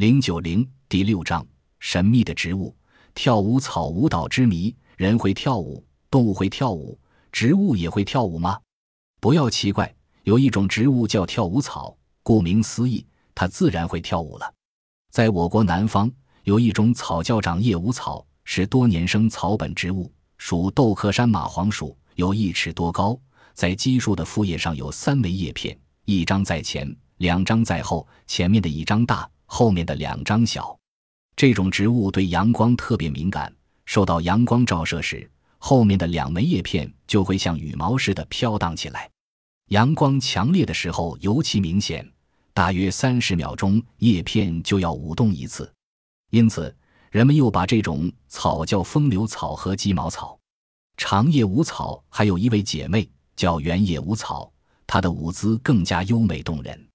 零九零第六章：神秘的植物。跳舞草舞蹈之谜：人会跳舞，动物会跳舞，植物也会跳舞吗？不要奇怪，有一种植物叫跳舞草，顾名思义，它自然会跳舞了。在我国南方，有一种草叫长叶舞草，是多年生草本植物，属豆科山蚂黄属，有一尺多高，在基树的副叶上有三枚叶片，一张在前，两张在后，前面的一张大，后面的两张小。这种植物对阳光特别敏感，受到阳光照射时，后面的两枚叶片就会像羽毛似的飘荡起来。阳光强烈的时候尤其明显，大约三十秒钟，叶片就要舞动一次。因此，人们又把这种草叫风流草和鸡毛草。长叶舞草还有一位姐妹叫圆叶舞草，它的舞姿更加优美动人。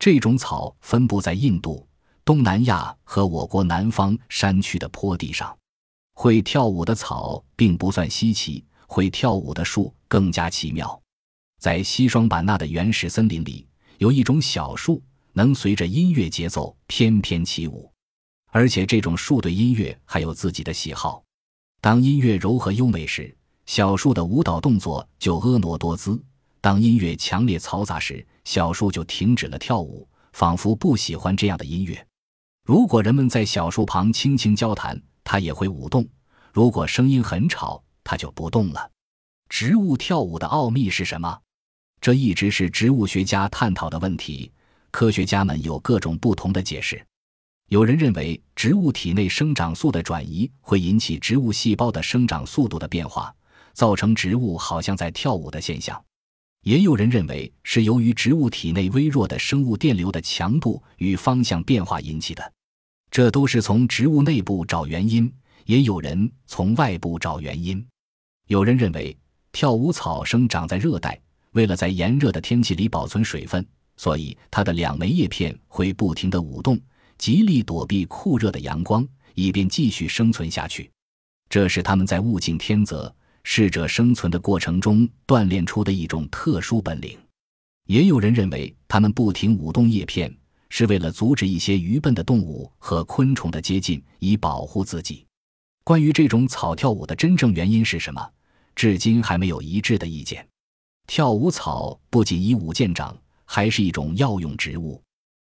这种草分布在印度。东南亚和我国南方山区的坡地上，会跳舞的草并不算稀奇，会跳舞的树更加奇妙。在西双版纳的原始森林里，有一种小树能随着音乐节奏翩翩起舞，而且这种树对音乐还有自己的喜好。当音乐柔和优美时，小树的舞蹈动作就婀娜多姿；当音乐强烈嘈杂时，小树就停止了跳舞，仿佛不喜欢这样的音乐。如果人们在小树旁轻轻交谈，它也会舞动；如果声音很吵，它就不动了。植物跳舞的奥秘是什么？这一直是植物学家探讨的问题。科学家们有各种不同的解释。有人认为，植物体内生长素的转移会引起植物细胞的生长速度的变化，造成植物好像在跳舞的现象。也有人认为是由于植物体内微弱的生物电流的强度与方向变化引起的，这都是从植物内部找原因；也有人从外部找原因。有人认为，跳舞草生长在热带，为了在炎热的天气里保存水分，所以它的两枚叶片会不停地舞动，极力躲避酷热的阳光，以便继续生存下去。这是他们在物竞天择。适者生存的过程中锻炼出的一种特殊本领，也有人认为，它们不停舞动叶片是为了阻止一些愚笨的动物和昆虫的接近，以保护自己。关于这种草跳舞的真正原因是什么，至今还没有一致的意见。跳舞草不仅以舞见长，还是一种药用植物。